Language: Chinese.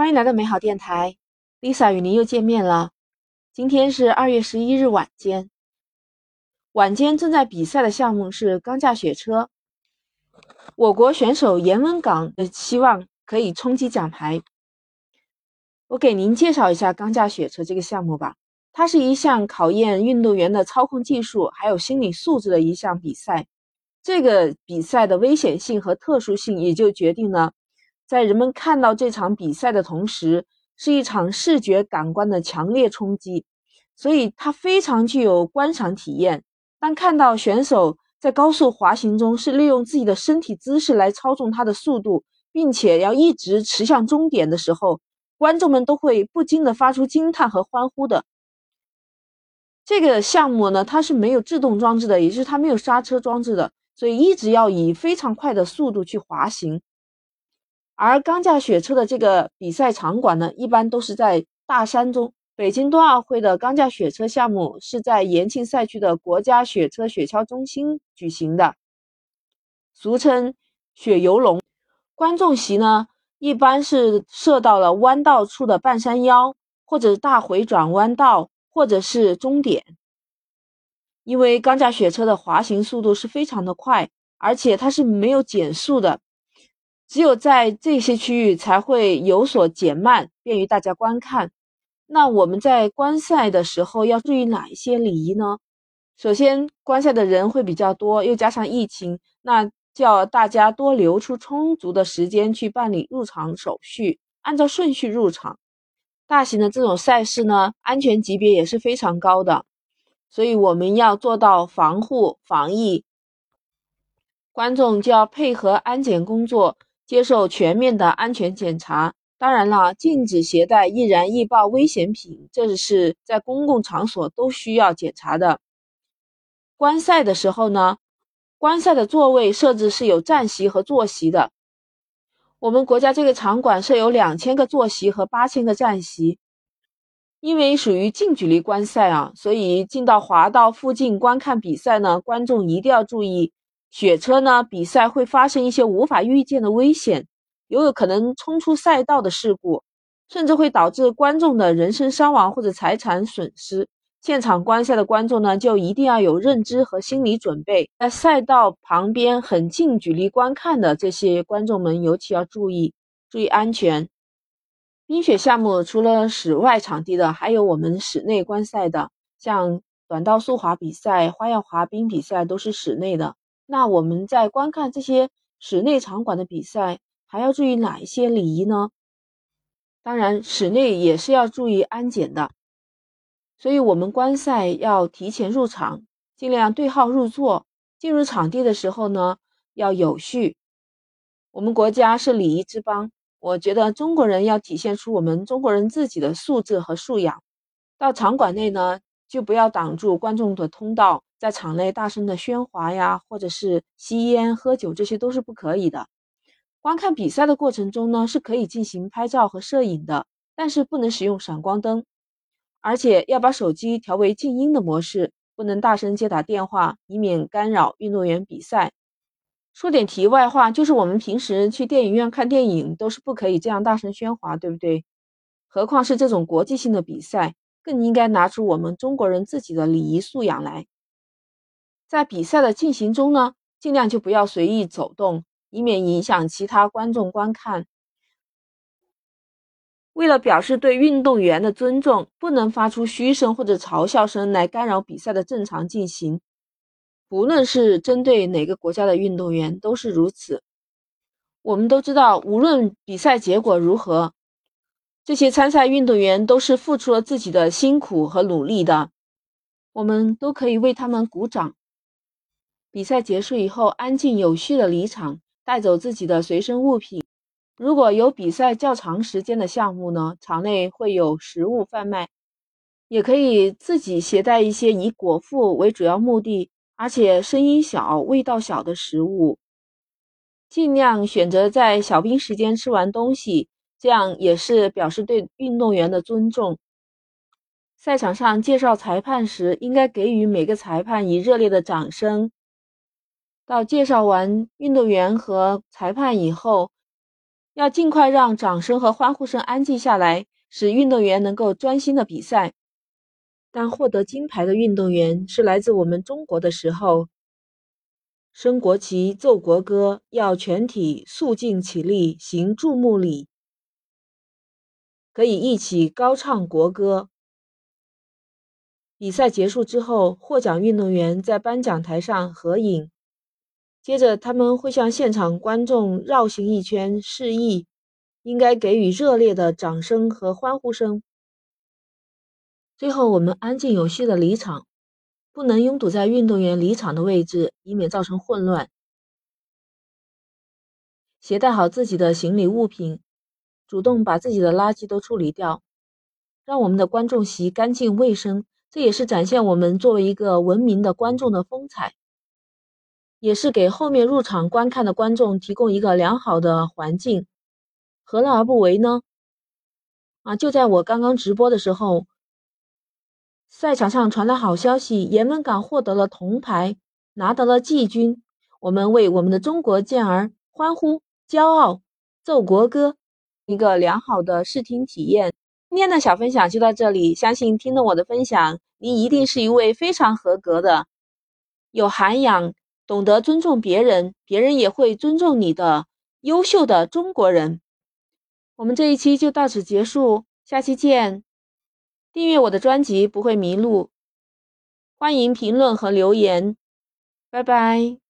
欢迎来到美好电台，Lisa 与您又见面了。今天是二月十一日晚间，晚间正在比赛的项目是钢架雪车。我国选手严文港的希望可以冲击奖牌。我给您介绍一下钢架雪车这个项目吧。它是一项考验运动员的操控技术还有心理素质的一项比赛。这个比赛的危险性和特殊性也就决定了。在人们看到这场比赛的同时，是一场视觉感官的强烈冲击，所以它非常具有观赏体验。当看到选手在高速滑行中是利用自己的身体姿势来操纵他的速度，并且要一直驰向终点的时候，观众们都会不禁的发出惊叹和欢呼的。这个项目呢，它是没有制动装置的，也就是它没有刹车装置的，所以一直要以非常快的速度去滑行。而钢架雪车的这个比赛场馆呢，一般都是在大山中。北京冬奥会的钢架雪车项目是在延庆赛区的国家雪车雪橇中心举行的，俗称雪游龙。观众席呢，一般是设到了弯道处的半山腰，或者大回转弯道，或者是终点。因为钢架雪车的滑行速度是非常的快，而且它是没有减速的。只有在这些区域才会有所减慢，便于大家观看。那我们在观赛的时候要注意哪一些礼仪呢？首先，观赛的人会比较多，又加上疫情，那叫大家多留出充足的时间去办理入场手续，按照顺序入场。大型的这种赛事呢，安全级别也是非常高的，所以我们要做到防护防疫，观众就要配合安检工作。接受全面的安全检查。当然了，禁止携带易燃易爆危险品，这是在公共场所都需要检查的。观赛的时候呢，观赛的座位设置是有站席和坐席的。我们国家这个场馆设有两千个坐席和八千个站席。因为属于近距离观赛啊，所以进到滑道附近观看比赛呢，观众一定要注意。雪车呢，比赛会发生一些无法预见的危险，有有可能冲出赛道的事故，甚至会导致观众的人身伤亡或者财产损失。现场观赛的观众呢，就一定要有认知和心理准备。在赛道旁边很近距离观看的这些观众们，尤其要注意注意安全。冰雪项目除了室外场地的，还有我们室内观赛的，像短道速滑比赛、花样滑冰比赛都是室内的。那我们在观看这些室内场馆的比赛，还要注意哪一些礼仪呢？当然，室内也是要注意安检的。所以，我们观赛要提前入场，尽量对号入座。进入场地的时候呢，要有序。我们国家是礼仪之邦，我觉得中国人要体现出我们中国人自己的素质和素养。到场馆内呢，就不要挡住观众的通道。在场内大声的喧哗呀，或者是吸烟、喝酒，这些都是不可以的。观看比赛的过程中呢，是可以进行拍照和摄影的，但是不能使用闪光灯，而且要把手机调为静音的模式，不能大声接打电话，以免干扰运动员比赛。说点题外话，就是我们平时去电影院看电影都是不可以这样大声喧哗，对不对？何况是这种国际性的比赛，更应该拿出我们中国人自己的礼仪素养来。在比赛的进行中呢，尽量就不要随意走动，以免影响其他观众观看。为了表示对运动员的尊重，不能发出嘘声或者嘲笑声来干扰比赛的正常进行。不论是针对哪个国家的运动员，都是如此。我们都知道，无论比赛结果如何，这些参赛运动员都是付出了自己的辛苦和努力的，我们都可以为他们鼓掌。比赛结束以后，安静有序的离场，带走自己的随身物品。如果有比赛较长时间的项目呢，场内会有食物贩卖，也可以自己携带一些以果腹为主要目的，而且声音小、味道小的食物，尽量选择在小冰时间吃完东西，这样也是表示对运动员的尊重。赛场上介绍裁判时，应该给予每个裁判以热烈的掌声。到介绍完运动员和裁判以后，要尽快让掌声和欢呼声安静下来，使运动员能够专心的比赛。当获得金牌的运动员是来自我们中国的时候，升国旗、奏国歌，要全体肃静起立，行注目礼，可以一起高唱国歌。比赛结束之后，获奖运动员在颁奖台上合影。接着，他们会向现场观众绕行一圈，示意应该给予热烈的掌声和欢呼声。最后，我们安静有序的离场，不能拥堵在运动员离场的位置，以免造成混乱。携带好自己的行李物品，主动把自己的垃圾都处理掉，让我们的观众席干净卫生。这也是展现我们作为一个文明的观众的风采。也是给后面入场观看的观众提供一个良好的环境，何乐而不为呢？啊！就在我刚刚直播的时候，赛场上传来好消息，雁门港获得了铜牌，拿到了季军。我们为我们的中国健儿欢呼、骄傲、奏国歌，一个良好的视听体验。今天的小分享就到这里，相信听了我的分享，您一定是一位非常合格的、有涵养。懂得尊重别人，别人也会尊重你的优秀的中国人。我们这一期就到此结束，下期见。订阅我的专辑不会迷路，欢迎评论和留言，拜拜。